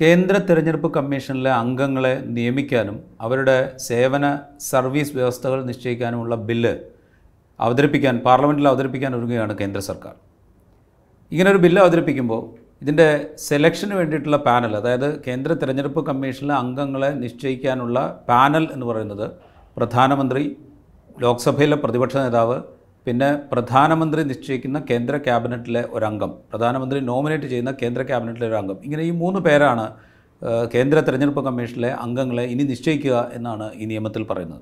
കേന്ദ്ര തിരഞ്ഞെടുപ്പ് കമ്മീഷനിലെ അംഗങ്ങളെ നിയമിക്കാനും അവരുടെ സേവന സർവീസ് വ്യവസ്ഥകൾ നിശ്ചയിക്കാനുമുള്ള ബില്ല് അവതരിപ്പിക്കാൻ പാർലമെന്റിൽ അവതരിപ്പിക്കാൻ ഒരുങ്ങുകയാണ് കേന്ദ്ര സർക്കാർ. ഇങ്ങനൊരു ബില്ല് അവതരിപ്പിക്കുമ്പോൾ ഇതിന്റെ സെലക്ഷന് വേണ്ടിയിട്ടുള്ള പാനൽ അതായത് കേന്ദ്ര തിരഞ്ഞെടുപ്പ് കമ്മീഷനിലെ അംഗങ്ങളെ നിശ്ചയിക്കാനുള്ള പാനൽ എന്ന് പറയുന്നത് പ്രധാനമന്ത്രി ലോക്സഭയിലെ പ്രതിപക്ഷ നേതാവ് പിന്നെ പ്രധാനമന്ത്രി നിശ്ചയിക്കുന്ന കേന്ദ്ര ക്യാബിനറ്റിലെ ഒരംഗം പ്രധാനമന്ത്രി നോമിനേറ്റ് ചെയ്യുന്ന കേന്ദ്ര ക്യാബിനറ്റിലെ ഒരു അംഗം ഇങ്ങനെ ഈ മൂന്ന് പേരാണ് കേന്ദ്ര തെരഞ്ഞെടുപ്പ് കമ്മീഷനിലെ അംഗങ്ങളെ ഇനി നിശ്ചയിക്കുക എന്നാണ് ഈ നിയമത്തിൽ പറയുന്നത്.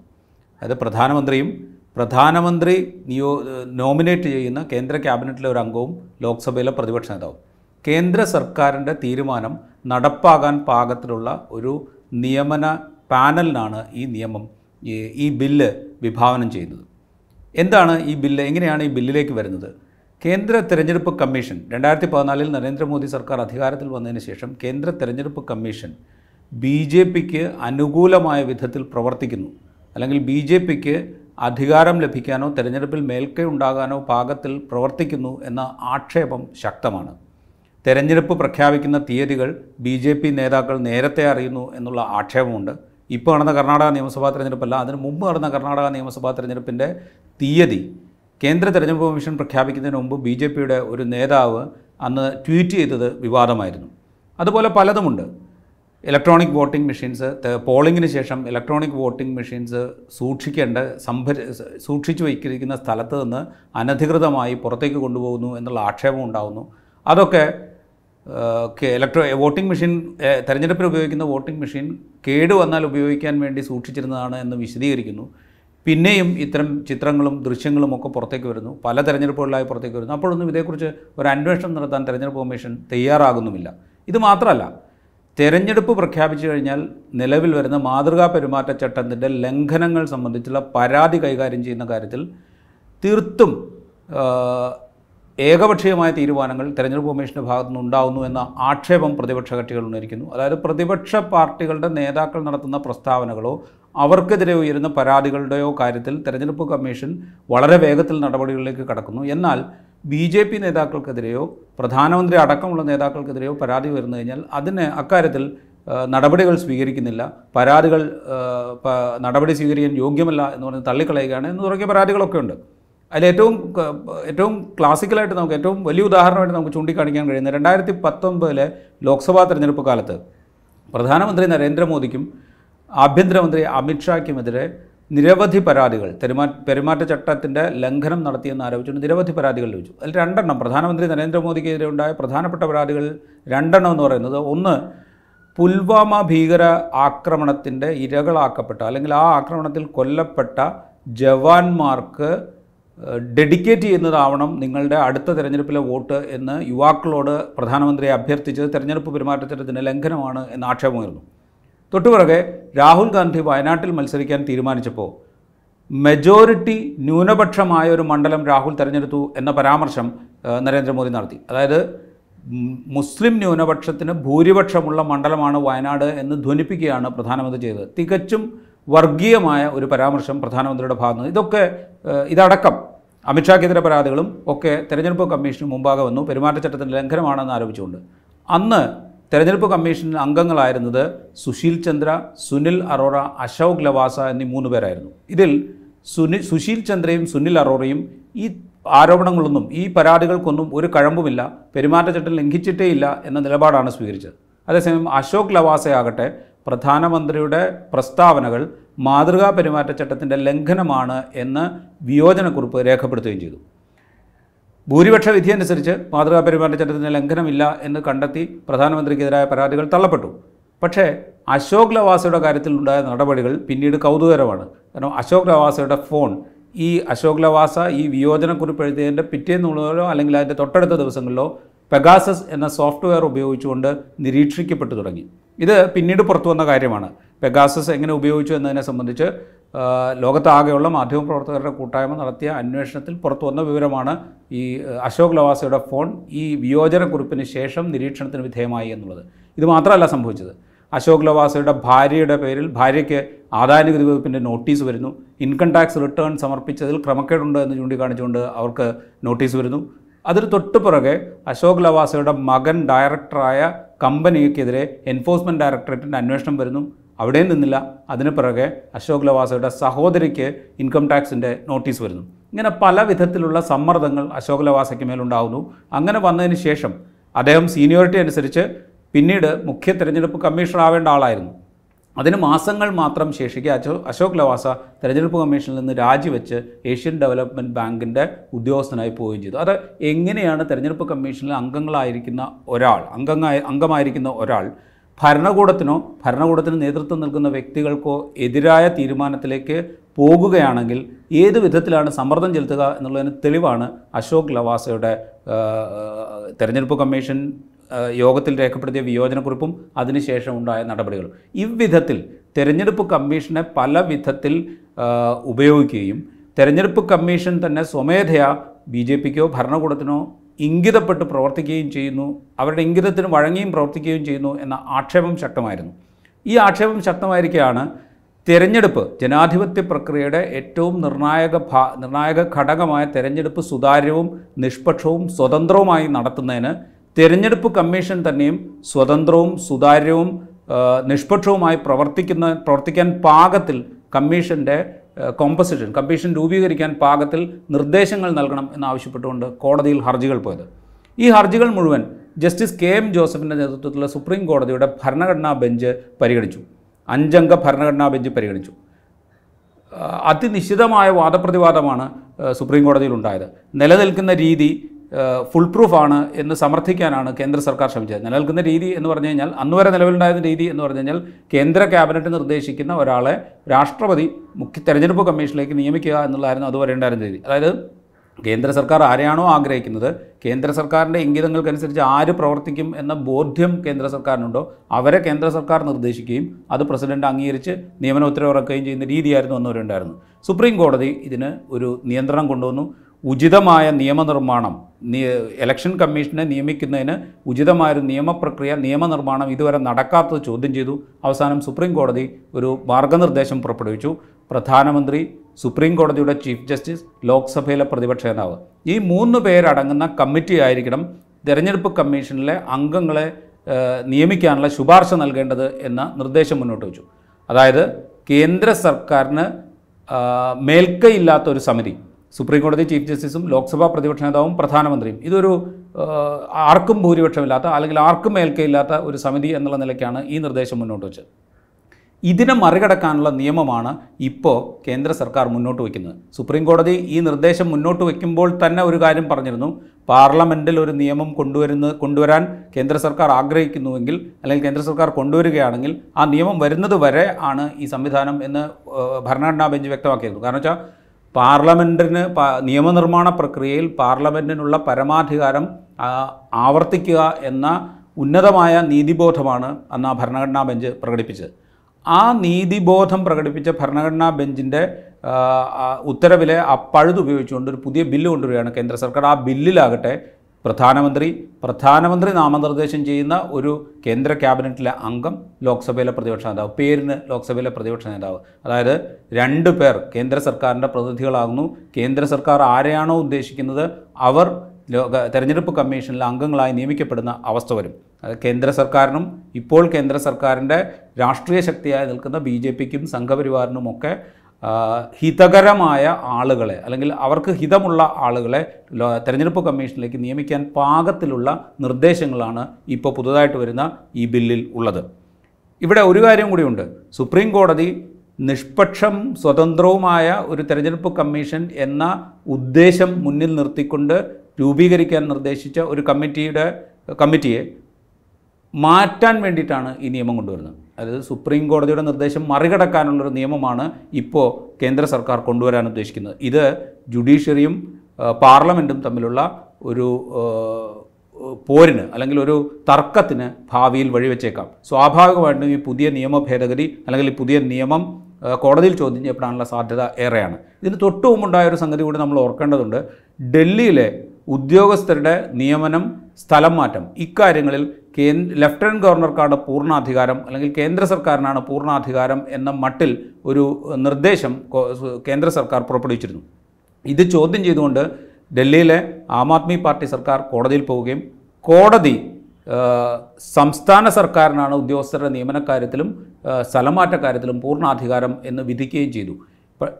അതായത് പ്രധാനമന്ത്രിയും പ്രധാനമന്ത്രി നിയോ നോമിനേറ്റ് ചെയ്യുന്ന കേന്ദ്ര ക്യാബിനറ്റിലെ ഒരു അംഗവും ലോക്സഭയിലെ പ്രതിപക്ഷ നേതാവും. കേന്ദ്ര സർക്കാരിന്റെ തീരുമാനം നടപ്പാകാൻ പാകത്തിലുള്ള ഒരു നിയമന പാനലിനാണ് ഈ നിയമം ഈ- ബില്ല് വിഭാവനം ചെയ്യുന്നത്. എന്താണ് ഈ ബില്ല്? എങ്ങനെയാണ് ഈ ബില്ലിലേക്ക് വരുന്നത്? കേന്ദ്ര തെരഞ്ഞെടുപ്പ് കമ്മീഷൻ രണ്ടായിരത്തി പതിനാലിൽ നരേന്ദ്രമോദി സർക്കാർ അധികാരത്തിൽ വന്നതിന് ശേഷം കേന്ദ്ര തെരഞ്ഞെടുപ്പ് കമ്മീഷൻ ബി ജെ പിക്ക് അനുകൂലമായ വിധത്തിൽ പ്രവർത്തിക്കുന്നു. അല്ലെങ്കിൽ ബി ജെ പിക്ക് അധികാരം ലഭിക്കാനോ തെരഞ്ഞെടുപ്പിൽ മേൽക്കൈ ഉണ്ടാകാനോ പാകത്തിൽ പ്രവർത്തിക്കുന്നു എന്ന ആക്ഷേപം ശക്തമാണ്. തെരഞ്ഞെടുപ്പ് പ്രഖ്യാപിക്കുന്ന തീയതികൾ ബി നേതാക്കൾ നേരത്തെ അറിയുന്നു എന്നുള്ള ആക്ഷേപമുണ്ട്. ഇപ്പോൾ നടന്ന കർണാടക നിയമസഭാ തെരഞ്ഞെടുപ്പല്ല അതിന് മുമ്പ് നടന്ന കർണാടക നിയമസഭാ തെരഞ്ഞെടുപ്പിന്റെ തീയതി കേന്ദ്ര തെരഞ്ഞെടുപ്പ് കമ്മീഷൻ പ്രഖ്യാപിക്കുന്നതിന് മുമ്പ് ബി ജെ പിയുടെ ഒരു നേതാവ് അന്ന് ട്വീറ്റ് ചെയ്തത് വിവാദമായിരുന്നു. അതുപോലെ പലതുമുണ്ട്. ഇലക്ട്രോണിക് വോട്ടിംഗ് മെഷീൻസ് പോളിങ്ങിന് ശേഷം ഇലക്ട്രോണിക് വോട്ടിംഗ് മെഷീൻസ് സൂക്ഷിക്കേണ്ട സംഭ സൂക്ഷിച്ചു വയ്ക്കിരിക്കുന്ന സ്ഥലത്ത് നിന്ന് അനധികൃതമായി പുറത്തേക്ക് കൊണ്ടുപോകുന്നു എന്നുള്ള ആക്ഷേപം ഉണ്ടാകുന്നു അതൊക്കെ ഇലക്ട്രോ വോട്ടിംഗ് മെഷീൻ തെരഞ്ഞെടുപ്പിൽ ഉപയോഗിക്കുന്ന വോട്ടിംഗ് മെഷീൻ കേടുവന്നാൽ ഉപയോഗിക്കാൻ വേണ്ടി സൂക്ഷിച്ചിരുന്നതാണ് എന്ന് വിശദീകരിക്കുന്നു. പിന്നെയും ഇത്തരം ചിത്രങ്ങളും ദൃശ്യങ്ങളും ഒക്കെ പുറത്തേക്ക് വരുന്നു. പല തെരഞ്ഞെടുപ്പുകളിലായി പുറത്തേക്ക് വരുന്നു. അപ്പോഴൊന്നും ഇതേക്കുറിച്ച് ഒരു അന്വേഷണം നടത്താൻ തെരഞ്ഞെടുപ്പ് കമ്മീഷൻ തയ്യാറാകുന്നുമില്ല. ഇത് മാത്രമല്ല തെരഞ്ഞെടുപ്പ് പ്രഖ്യാപിച്ചു കഴിഞ്ഞാൽ നിലവിൽ വരുന്ന മാതൃകാ പെരുമാറ്റച്ചട്ടത്തിന്റെ ലംഘനങ്ങൾ സംബന്ധിച്ചുള്ള പരാതി കൈകാര്യം ചെയ്യുന്ന കാര്യത്തിൽ തീർത്തും ഏകപക്ഷീയമായ തീരുമാനങ്ങൾ തെരഞ്ഞെടുപ്പ് കമ്മീഷന്റെ ഭാഗത്തു നിന്നുണ്ടാവുന്നു എന്ന ആക്ഷേപം പ്രതിപക്ഷ കക്ഷികൾ ഉന്നയിക്കുന്നു. അതായത് പ്രതിപക്ഷ പാർട്ടികളുടെ നേതാക്കൾ നടത്തുന്ന പ്രസ്താവനകളോ അവർക്കെതിരെ ഉയരുന്ന പരാതികളുടെയോ കാര്യത്തിൽ തെരഞ്ഞെടുപ്പ് കമ്മീഷൻ വളരെ വേഗത്തിൽ നടപടികളിലേക്ക് കടക്കുന്നു. എന്നാൽ ബി ജെ പി നേതാക്കൾക്കെതിരെയോ പ്രധാനമന്ത്രി അടക്കമുള്ള നേതാക്കൾക്കെതിരെയോ പരാതി വരുന്നു കഴിഞ്ഞാൽ അതിന് അക്കാര്യത്തിൽ നടപടികൾ സ്വീകരിക്കുന്നില്ല. പരാതികൾ നടപടി സ്വീകരിക്കാൻ യോഗ്യമല്ല എന്ന് പറഞ്ഞ് തള്ളിക്കളയുകയാണ് എന്ന് തുടങ്ങിയ പരാതികളൊക്കെ ഉണ്ട്. അതിൽ ഏറ്റവും ഏറ്റവും ക്ലാസിക്കലായിട്ട് നമുക്ക് ഏറ്റവും വലിയ ഉദാഹരണമായിട്ട് നമുക്ക് ചൂണ്ടിക്കാണിക്കാൻ കഴിയുന്നത് രണ്ടായിരത്തി പത്തൊമ്പതിലെ ലോക്സഭാ തെരഞ്ഞെടുപ്പ് കാലത്ത് പ്രധാനമന്ത്രി നരേന്ദ്രമോദിക്കും ആഭ്യന്തരമന്ത്രി അമിത്ഷായ്ക്കുമെതിരെ നിരവധി പരാതികൾ പെരുമാ പെരുമാറ്റച്ചട്ടത്തിന്റെ ലംഘനം നടത്തിയെന്ന് ആരോപിച്ചുകൊണ്ട് നിരവധി പരാതികൾ ലഭിച്ചു. അതിൽ രണ്ടെണ്ണം പ്രധാനമന്ത്രി നരേന്ദ്രമോദിക്കെതിരെ ഉണ്ടായ പ്രധാനപ്പെട്ട പരാതികൾ രണ്ടെണ്ണം എന്ന് പറയുന്നത് ഒന്ന് പുൽവാമ ഭീകര ആക്രമണത്തിന്റെ ഇരകളാക്കപ്പെട്ട അല്ലെങ്കിൽ ആ ആക്രമണത്തിൽ കൊല്ലപ്പെട്ട ജവാന്മാർക്ക് ഡെഡിക്കേറ്റ് ചെയ്യുന്നതാവണം നിങ്ങളുടെ അടുത്ത തെരഞ്ഞെടുപ്പിലെ വോട്ട് എന്ന് യുവാക്കളോട് പ്രധാനമന്ത്രിയെ അഭ്യർത്ഥിച്ചത് തെരഞ്ഞെടുപ്പ് പെരുമാറ്റച്ചട്ടത്തിന്റെ ലംഘനമാണ് എന്ന ആക്ഷേപമായിരുന്നു. തൊട്ടുപിറകെ രാഹുൽ ഗാന്ധി വയനാട്ടിൽ മത്സരിക്കാൻ തീരുമാനിച്ചപ്പോൾ മെജോറിറ്റി ന്യൂനപക്ഷമായ ഒരു മണ്ഡലം രാഹുൽ തെരഞ്ഞെടുത്തു എന്ന പരാമർശം നരേന്ദ്രമോദി നടത്തി. അതായത് മുസ്ലിം ന്യൂനപക്ഷത്തിന് ഭൂരിപക്ഷമുള്ള മണ്ഡലമാണ് വയനാട് എന്ന് ധ്വനിപ്പിക്കുകയാണ് പ്രധാനമന്ത്രി ചെയ്തത്. തികച്ചും വർഗീയമായ ഒരു പരാമർശം പ്രധാനമന്ത്രിയുടെ ഭാഗത്ത് നിന്ന് ഇതൊക്കെ ഇതടക്കം അമിത്ഷാക്കെതിരെ പരാതികളും ഒക്കെ തെരഞ്ഞെടുപ്പ് കമ്മീഷന് മുമ്പാകെ വന്നു. പെരുമാറ്റച്ചട്ടത്തിന്റെ ലംഘനമാണെന്ന് ആരോപിച്ചുകൊണ്ട്. അന്ന് തെരഞ്ഞെടുപ്പ് കമ്മീഷൻ അംഗങ്ങളായിരുന്നത് സുശീൽ ചന്ദ്ര സുനിൽ അറോറ അശോക് ലവാസ എന്നീ മൂന്ന് പേരായിരുന്നു. ഇതിൽ സുനിൽ സുശീൽ ചന്ദ്രയും സുനിൽ അറോറയും ഈ ആരോപണങ്ങളൊന്നും ഈ പരാതികൾക്കൊന്നും ഒരു കഴമ്പുമില്ല പെരുമാറ്റച്ചട്ടം ലംഘിച്ചിട്ടേ ഇല്ല എന്ന നിലപാടാണ് സ്വീകരിച്ചത്. അതേസമയം അശോക് ലവാസയാകട്ടെ പ്രധാനമന്ത്രിയുടെ പ്രസ്താവനകൾ മാതൃകാ പെരുമാറ്റച്ചട്ടത്തിന്റെ ലംഘനമാണ് എന്ന് വിയോജനക്കുറിപ്പ് രേഖപ്പെടുത്തുകയും ചെയ്തു. ഭൂരിപക്ഷ വിധി അനുസരിച്ച് മാതൃകാ പെരുമാറ്റച്ചട്ടത്തിന്റെ ലംഘനമില്ല എന്ന് കണ്ടെത്തി പ്രധാനമന്ത്രിക്കെതിരായ പരാതികൾ തള്ളപ്പെട്ടു. പക്ഷേ അശോക് ലവാസയുടെ കാര്യത്തിൽ ഉണ്ടായ നടപടികൾ പിന്നീട് കൗതുകരമാണ്. കാരണം അശോക് ലവാസയുടെ ഫോൺ ഈ അശോക് ലവാസ ഈ വിയോജനക്കുറിപ്പ് എഴുതിയതിന്റെ പിറ്റേന്നുള്ളതോ അല്ലെങ്കിൽ അതിന്റെ തൊട്ടടുത്ത ദിവസങ്ങളിലോ പെഗാസസ് എന്ന സോഫ്റ്റ്വെയർ ഉപയോഗിച്ചുകൊണ്ട് നിരീക്ഷിക്കപ്പെട്ടു തുടങ്ങി. ഇത് പിന്നീട് പുറത്തു വന്ന കാര്യമാണ്. പെഗാസസ് എങ്ങനെ ഉപയോഗിച്ചു എന്നതിനെ സംബന്ധിച്ച് ലോകത്താകെയുള്ള മാധ്യമപ്രവർത്തകരുടെ കൂട്ടായ്മ നടത്തിയ അന്വേഷണത്തിൽ പുറത്തു വന്ന വിവരമാണ് ഈ അശോക് ലവാസയുടെ ഫോൺ ഈ വിയോജനക്കുറിപ്പിന് ശേഷം നിരീക്ഷണത്തിന് വിധേയമായി എന്നുള്ളത്. ഇത് മാത്രമല്ല സംഭവിച്ചത്. അശോക് ലവാസയുടെ ഭാര്യയുടെ പേരിൽ ഭാര്യയ്ക്ക് ആദായനികുതി വകുപ്പിന്റെ നോട്ടീസ് വരുന്നു. ഇൻകം ടാക്സ് റിട്ടേൺ സമർപ്പിച്ചതിൽ ക്രമക്കേടുണ്ട് എന്ന് ചൂണ്ടിക്കാണിച്ചുകൊണ്ട് അവർക്ക് നോട്ടീസ് വരുന്നു. അതിന് തൊട്ട് പുറകെ അശോക് ലവാസയുടെ മകൻ ഡയറക്ടറായ കമ്പനിക്കെതിരെ എൻഫോഴ്സ്മെന്റ് ഡയറക്ടറേറ്റിന്റെ അന്വേഷണം വരുന്നു. അവിടെയും നിന്നില്ല. അതിന് പിറകെ അശോക് ലവാസയുടെ സഹോദരിക്ക് ഇൻകം ടാക്സിന്റെ നോട്ടീസ് വരുന്നു. ഇങ്ങനെ പല വിധത്തിലുള്ള സമ്മർദ്ദങ്ങൾ അശോക് ലവാസയ്ക്ക് മേലുണ്ടാകുന്നു അങ്ങനെ വന്നതിന് ശേഷം അദ്ദേഹം സീനിയോറിറ്റി അനുസരിച്ച് പിന്നീട് മുഖ്യ തിരഞ്ഞെടുപ്പ് കമ്മീഷണർ ആവേണ്ട ആളായിരുന്നു. അതിന് മാസങ്ങൾ മാത്രം ശേഷിക്കെ അശോ അശോക് ലവാസ തെരഞ്ഞെടുപ്പ് കമ്മീഷനിൽ നിന്ന് രാജിവെച്ച് ഏഷ്യൻ ഡെവലപ്മെന്റ് ബാങ്കിന്റെ ഉദ്യോഗസ്ഥനായി പോവുകയും ചെയ്തു. അത് എങ്ങനെയാണ് തെരഞ്ഞെടുപ്പ് കമ്മീഷനിൽ അംഗങ്ങളായിരിക്കുന്ന ഒരാൾ അംഗങ്ങായി അംഗമായിരിക്കുന്ന ഒരാൾ ഭരണകൂടത്തിനോ ഭരണകൂടത്തിന് നേതൃത്വം നൽകുന്ന വ്യക്തികൾക്കോ എതിരായ തീരുമാനത്തിലേക്ക് പോകുകയാണെങ്കിൽ ഏത് വിധത്തിലാണ് സമ്മർദ്ദം ചെലുത്തുക എന്നുള്ളതിന് തെളിവാണ് അശോക് ലവാസയുടെ തെരഞ്ഞെടുപ്പ് കമ്മീഷൻ യോഗത്തിൽ രേഖപ്പെടുത്തിയ വിയോജനക്കുറിപ്പും അതിനുശേഷം ഉണ്ടായ നടപടികളും. ഇவ்விധത്തിൽ തെരഞ്ഞെടുപ്പ് കമ്മീഷനെ പല വിധത്തിൽ ഉപയോഗിക്കുകയും തെരഞ്ഞെടുപ്പ് കമ്മീഷൻ തന്നെ സ്വമേധയാ ബി ജെ പിക്കോ ഭരണകൂടത്തിനോ ഇംഗിതപ്പെട്ട് പ്രവർത്തിക്കുകയും ചെയ്യുന്നു അവരുടെ ഇംഗിതത്തിന് വഴങ്ങിയും പ്രവർത്തിക്കുകയും ചെയ്യുന്നു എന്ന ആക്ഷേപം ശക്തമായിരുന്നു. ഈ ആക്ഷേപം ശക്തമായിരിക്കുകയാണ് തിരഞ്ഞെടുപ്പ് ജനാധിപത്യ പ്രക്രിയയുടെ ഏറ്റവും നിർണായക ഭാ നിർണായക ഘടകമായ തിരഞ്ഞെടുപ്പ് സുതാര്യവും നിഷ്പക്ഷവും സ്വതന്ത്രവുമായി നടത്തുന്നതിന് തിരഞ്ഞെടുപ്പ് കമ്മീഷൻ തന്നെയും സ്വതന്ത്രവും സുതാര്യവും നിഷ്പക്ഷവുമായി പ്രവർത്തിക്കുന്ന പ്രവർത്തിക്കാൻ പാകത്തിൽ കമ്മീഷന്റെ കോമ്പസിഷൻ കമ്മീഷൻ രൂപീകരിക്കാൻ പാകത്തിൽ നിർദ്ദേശങ്ങൾ നൽകണം എന്നാവശ്യപ്പെട്ടുകൊണ്ട് കോടതിയിൽ ഹർജികൾ പോയത്. ഈ ഹർജികൾ മുഴുവൻ ജസ്റ്റിസ് കെ എം ജോസഫിന്റെ നേതൃത്വത്തിലുള്ള സുപ്രീം കോടതിയുടെ ഭരണഘടനാ ബെഞ്ച് പരിഗണിച്ചു. അഞ്ചംഗ ഭരണഘടനാ ബെഞ്ച് പരിഗണിച്ചു. അതിനിശ്ചിതമായ വാദപ്രതിവാദമാണ് സുപ്രീം കോടതിയിൽ ഉണ്ടായത്. നിലനിൽക്കുന്ന രീതി ഫുൾ പ്രൂഫാണ് എന്ന് സമർത്ഥിക്കാനാണ് കേന്ദ്ര സർക്കാർ ശ്രമിച്ചത്. നിലനിൽക്കുന്ന രീതി എന്ന് പറഞ്ഞു കഴിഞ്ഞാൽ അന്ന് വരെ നിലവിലുണ്ടായിരുന്ന രീതി എന്ന് പറഞ്ഞു കഴിഞ്ഞാൽ കേന്ദ്ര ക്യാബിനറ്റ് നിർദ്ദേശിക്കുന്ന ഒരാളെ രാഷ്ട്രപതി മുഖ്യ തെരഞ്ഞെടുപ്പ് കമ്മീഷനിലേക്ക് നിയമിക്കുക എന്നുള്ളതായിരുന്നു അതുവരെ ഉണ്ടായിരുന്ന രീതി. അതായത് കേന്ദ്ര സർക്കാർ ആരെയാണോ ആഗ്രഹിക്കുന്നത് കേന്ദ്ര സർക്കാരിന്റെ ഇംഗിതങ്ങൾക്കനുസരിച്ച് ആര് പ്രവർത്തിക്കും എന്ന ബോധ്യം കേന്ദ്ര സർക്കാരിനുണ്ടോ അവരെ കേന്ദ്ര സർക്കാർ നിർദ്ദേശിക്കുകയും അത് പ്രസിഡന്റ് അംഗീകരിച്ച് നിയമന ഉത്തരവിറക്കുകയും ചെയ്യുന്ന രീതിയായിരുന്നു അന്നുവരെ ഉണ്ടായിരുന്നു സുപ്രീം കോടതി ഇതിന് ഒരു നിയന്ത്രണം കൊണ്ടുവന്നു. ഉചിതമായ നിയമനിർമ്മാണം ഇലക്ഷൻ കമ്മീഷനെ നിയമിക്കുന്നതിന് ഉചിതമായൊരു നിയമപ്രക്രിയ നിയമനിർമ്മാണം ഇതുവരെ നടക്കാത്തത് ചോദ്യം ചെയ്തു. അവസാനം സുപ്രീം കോടതി ഒരു മാർഗനിർദ്ദേശം പുറപ്പെടുവിച്ചു. പ്രധാനമന്ത്രി സുപ്രീം കോടതിയുടെ ചീഫ് ജസ്റ്റിസ് ലോക്സഭയിലെ പ്രതിപക്ഷ നേതാവ്. ഈ മൂന്ന് പേരടങ്ങുന്ന കമ്മിറ്റി ആയിരിക്കണം തെരഞ്ഞെടുപ്പ് കമ്മീഷനിലെ അംഗങ്ങളെ നിയമിക്കാനുള്ള ശുപാർശ നൽകേണ്ടത് എന്ന നിർദ്ദേശം മുന്നോട്ട് വെച്ചു. അതായത് കേന്ദ്ര സർക്കാരിന് മേൽക്കൈയില്ലാത്ത ഒരു സമിതി സുപ്രീം കോടതി ചീഫ് ജസ്റ്റിസും ലോക്സഭാ പ്രതിപക്ഷ നേതാവും പ്രധാനമന്ത്രിയും. ഇതൊരു ആർക്കും ഭൂരിപക്ഷമില്ലാത്ത അല്ലെങ്കിൽ ആർക്കും മേൽക്കയില്ലാത്ത ഒരു സമിതി എന്നുള്ള നിലയ്ക്കാണ് ഈ നിർദ്ദേശം മുന്നോട്ട് വെച്ചത്. ഇതിനെ മറികടക്കാനുള്ള നിയമമാണ് ഇപ്പോൾ കേന്ദ്ര സർക്കാർ മുന്നോട്ട് വയ്ക്കുന്നത്. സുപ്രീം കോടതി ഈ നിർദ്ദേശം മുന്നോട്ട് വയ്ക്കുമ്പോൾ തന്നെ ഒരു കാര്യം പറഞ്ഞിരുന്നു. പാർലമെന്റിൽ ഒരു നിയമം കൊണ്ടുവരുന്ന കൊണ്ടുവരാൻ കേന്ദ്ര സർക്കാർ ആഗ്രഹിക്കുന്നുവെങ്കിൽ അല്ലെങ്കിൽ കേന്ദ്ര സർക്കാർ കൊണ്ടുവരികയാണെങ്കിൽ ആ നിയമം വരുന്നത് വരെ ആണ് ഈ സംവിധാനം എന്ന് ഭരണഘടനാ ബെഞ്ച് വ്യക്തമാക്കിയിരുന്നു കാരണം വെച്ചാൽ പാർലമെന്റിന് നിയമനിർമ്മാണ പ്രക്രിയയിൽ പാർലമെന്റിനുള്ള പരമാധികാരം ആവർത്തിക്കുക എന്ന ഉന്നതമായ നീതിബോധമാണ് അന്ന് ആ ഭരണഘടനാ ബെഞ്ച് പ്രകടിപ്പിച്ചത്. ആ നീതിബോധം പ്രകടിപ്പിച്ച ഭരണഘടനാ ബെഞ്ചിന്റെ ഉത്തരവിലെ ആ പഴുതുപയോഗിച്ചുകൊണ്ട് ഒരു പുതിയ ബില്ല് കൊണ്ടുവരികയാണ് കേന്ദ്ര സർക്കാർ. ആ ബില്ലിലാകട്ടെ പ്രധാനമന്ത്രി പ്രധാനമന്ത്രി നാമനിർദ്ദേശം ചെയ്യുന്ന ഒരു കേന്ദ്ര ക്യാബിനറ്റിലെ അംഗം ലോക്സഭയിലെ പ്രതിപക്ഷ നേതാവ് പേരിന് ലോക്സഭയിലെ പ്രതിപക്ഷ നേതാവ്. അതായത് രണ്ട് പേർ കേന്ദ്ര സർക്കാരിന്റെ പ്രതിനിധികളാകുന്നു. കേന്ദ്ര സർക്കാർ ആരെയാണോ ഉദ്ദേശിക്കുന്നത് അവർ തെരഞ്ഞെടുപ്പ് കമ്മീഷനിലെ അംഗങ്ങളായി നിയമിക്കപ്പെടുന്ന അവസ്ഥ വരും. കേന്ദ്ര സർക്കാരിനും ഇപ്പോൾ കേന്ദ്ര സർക്കാരിന്റെ രാഷ്ട്രീയ ശക്തിയായി നിൽക്കുന്ന ബി ജെ പിക്കും സംഘപരിവാറിനുമൊക്കെ ഹിതകരമായ ആളുകളെ അല്ലെങ്കിൽ അവർക്ക് ഹിതമുള്ള ആളുകളെ തെരഞ്ഞെടുപ്പ് കമ്മീഷനിലേക്ക് നിയമിക്കാൻ പാകത്തിലുള്ള നിർദ്ദേശങ്ങളാണ് ഇപ്പോൾ പുതുതായിട്ട് വരുന്ന ഈ ബില്ലിൽ ഉള്ളത്. ഇവിടെ ഒരു കാര്യം കൂടിയുണ്ട്. സുപ്രീം കോടതി നിഷ്പക്ഷം സ്വതന്ത്രവുമായ ഒരു തെരഞ്ഞെടുപ്പ് കമ്മീഷൻ എന്ന ഉദ്ദേശം മുന്നിൽ നിർത്തിക്കൊണ്ട് രൂപീകരിക്കാൻ നിർദ്ദേശിച്ച ഒരു കമ്മിറ്റിയുടെ കമ്മിറ്റിയെ മാറ്റാൻ വേണ്ടിയിട്ടാണ് ഈ നിയമം കൊണ്ടുവരുന്നത്. അതായത് സുപ്രീം കോടതിയുടെ നിർദ്ദേശം മറികടക്കാനുള്ളൊരു നിയമമാണ് ഇപ്പോൾ കേന്ദ്ര സർക്കാർ കൊണ്ടുവരാൻ ഉദ്ദേശിക്കുന്നത്. ഇത് ജുഡീഷ്യറിയും പാർലമെന്റും തമ്മിലുള്ള ഒരു പോരിന് അല്ലെങ്കിൽ ഒരു തർക്കത്തിന് ഭാവിയിൽ വഴിവെച്ചേക്കാം. സ്വാഭാവികമായിട്ടും ഈ പുതിയ നിയമ ഭേദഗതി അല്ലെങ്കിൽ ഈ പുതിയ നിയമം കോടതിയിൽ ചോദ്യം ചെയ്യപ്പെടാനുള്ള സാധ്യത ഏറെയാണ്. ഇതിന് തൊട്ടു മുമ്പുണ്ടായ ഒരു സംഗതി കൂടി നമ്മൾ ഓർക്കേണ്ടതുണ്ട്. ഡൽഹിയിലെ ഉദ്യോഗസ്ഥരുടെ നിയമനം സ്ഥലം മാറ്റം ഇക്കാര്യങ്ങളിൽ ലഫ്റ്റനന്റ് ഗവർണർക്കാണ് പൂർണാധികാരം അല്ലെങ്കിൽ കേന്ദ്ര സർക്കാരിനാണ് പൂർണാധികാരം എന്ന മട്ടിൽ ഒരു നിർദ്ദേശം കേന്ദ്ര സർക്കാർ പുറപ്പെടുവിച്ചിരുന്നു. ഇത് ചോദ്യം ചെയ്തുകൊണ്ട് ഡൽഹിയിലെ ആം ആദ്മി പാർട്ടി സർക്കാർ കോടതിയിൽ പോവുകയും കോടതി സംസ്ഥാന സർക്കാരിനാണ് ഉദ്യോഗസ്ഥരുടെ നിയമന കാര്യത്തിലും ആ, സ്ഥലമാറ്റ കാര്യത്തിലും പൂർണാധികാരം എന്ന് വിധിക്കുകയും ചെയ്തു.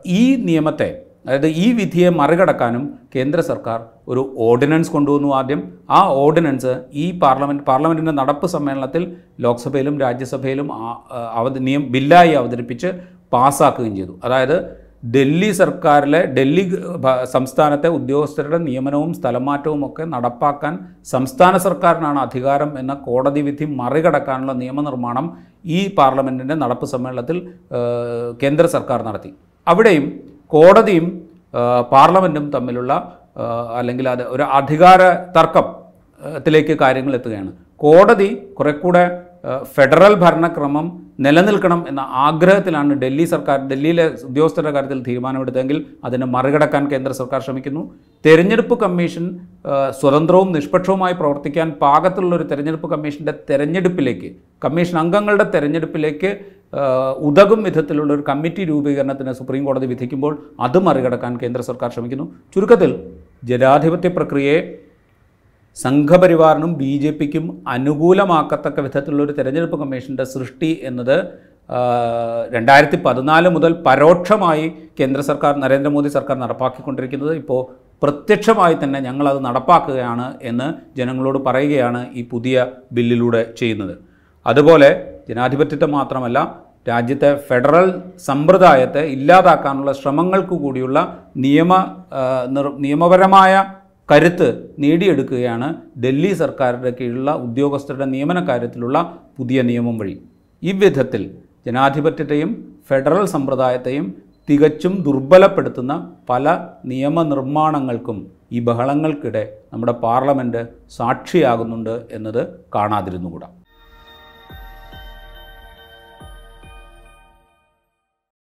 ഈ നിയമത്തെ അതായത് ഈ വിധിയെ മറികടക്കാനും കേന്ദ്ര സർക്കാർ ഒരു ഓർഡിനൻസ് കൊണ്ടുവന്നു ആദ്യം. ആ ഓർഡിനൻസ് ഈ പാർലമെന്റ് പാർലമെന്റിന്റെ നടപ്പ് സമ്മേളനത്തിൽ ലോക്സഭയിലും രാജ്യസഭയിലും ആ, നിയം ബില്ലായി അവതരിപ്പിച്ച് പാസ്സാക്കുകയും ചെയ്തു. അതായത് ഡൽഹി സർക്കാരിലെ ഡൽഹി സംസ്ഥാനത്തെ ഉദ്യോഗസ്ഥരുടെ നിയമനവും സ്ഥലമാറ്റവും ഒക്കെ നടപ്പാക്കാൻ സംസ്ഥാന സർക്കാരിനാണ് അധികാരം എന്ന കോടതി വിധി മറികടക്കാനുള്ള നിയമനിർമ്മാണം ഈ പാർലമെന്റിന്റെ നടപ്പ് സമ്മേളനത്തിൽ കേന്ദ്ര സർക്കാർ നടത്തി. അവിടെയും കോടതിയും പാർലമെന്റും തമ്മിലുള്ള അല്ലെങ്കിൽ അത് ഒരു അധികാര തർക്കത്തിലേക്ക് ത്തിലേക്ക് കാര്യങ്ങൾ എത്തുകയാണ്. കോടതി കുറെ കൂടെ ഫെഡറൽ ഭരണക്രമം നിലനിൽക്കണം എന്ന ആഗ്രഹത്തിലാണ് ഡൽഹി സർക്കാർ ഡൽഹിയിലെ ഉദ്യോഗസ്ഥരുടെ കാര്യത്തിൽ തീരുമാനമെടുത്തതെങ്കിൽ അതിനെ മറികടക്കാൻ കേന്ദ്ര സർക്കാർ ശ്രമിക്കുന്നു. തെരഞ്ഞെടുപ്പ് കമ്മീഷൻ സ്വതന്ത്രവും നിഷ്പക്ഷവുമായി പ്രവർത്തിക്കാൻ പാകത്തിലുള്ള ഒരു തെരഞ്ഞെടുപ്പ് കമ്മീഷന്റെ തെരഞ്ഞെടുപ്പിലേക്ക് കമ്മീഷൻ അംഗങ്ങളുടെ തെരഞ്ഞെടുപ്പിലേക്ക് ഉതകും വിധത്തിലുള്ള ഒരു കമ്മിറ്റി രൂപീകരണത്തിന് സുപ്രീം കോടതി വിധിക്കുമ്പോൾ അത് മറികടക്കാൻ കേന്ദ്ര സർക്കാർ ശ്രമിക്കുന്നു. ചുരുക്കത്തിൽ ജനാധിപത്യ പ്രക്രിയയെ സംഘപരിവാറിനും ബി ജെ പിക്കും അനുകൂലമാക്കത്തക്ക വിധത്തിലുള്ള ഒരു തെരഞ്ഞെടുപ്പ് കമ്മീഷന്റെ സൃഷ്ടി എന്നത് രണ്ടായിരത്തി പതിനാല് മുതൽ പരോക്ഷമായി കേന്ദ്ര സർക്കാർ നരേന്ദ്രമോദി സർക്കാർ നടപ്പാക്കിക്കൊണ്ടിരിക്കുന്നത്. ഇപ്പോൾ പ്രത്യക്ഷമായി തന്നെ ഞങ്ങളത് നടപ്പാക്കുകയാണ് എന്ന് ജനങ്ങളോട് പറയുകയാണ് ഈ പുതിയ ബില്ലിലൂടെ ചെയ്യുന്നത്. അതുപോലെ ജനാധിപത്യത്തെ മാത്രമല്ല രാജ്യത്തെ ഫെഡറൽ സമ്പ്രദായത്തെ ഇല്ലാതാക്കാനുള്ള ശ്രമങ്ങൾക്ക് കൂടിയുള്ള നിയമ നിയമപരമായ കരുത്ത് നേടിയെടുക്കുകയാണ് ഡൽഹി സർക്കാരിന്റെ കീഴിലുള്ള ഉദ്യോഗസ്ഥരുടെ നിയമന കാര്യത്തിലുള്ള പുതിയ നിയമം വഴി. ഈ വിധത്തിൽ ജനാധിപത്യത്തെയും ഫെഡറൽ സമ്പ്രദായത്തെയും തികച്ചും ദുർബലപ്പെടുത്തുന്ന പല നിയമനിർമ്മാണങ്ങൾക്കും ഈ ബഹളങ്ങൾക്കിടെ നമ്മുടെ പാർലമെന്റ് സാക്ഷിയാകുന്നുണ്ട് എന്നത് കാണാതിരുന്നുകൂടാ.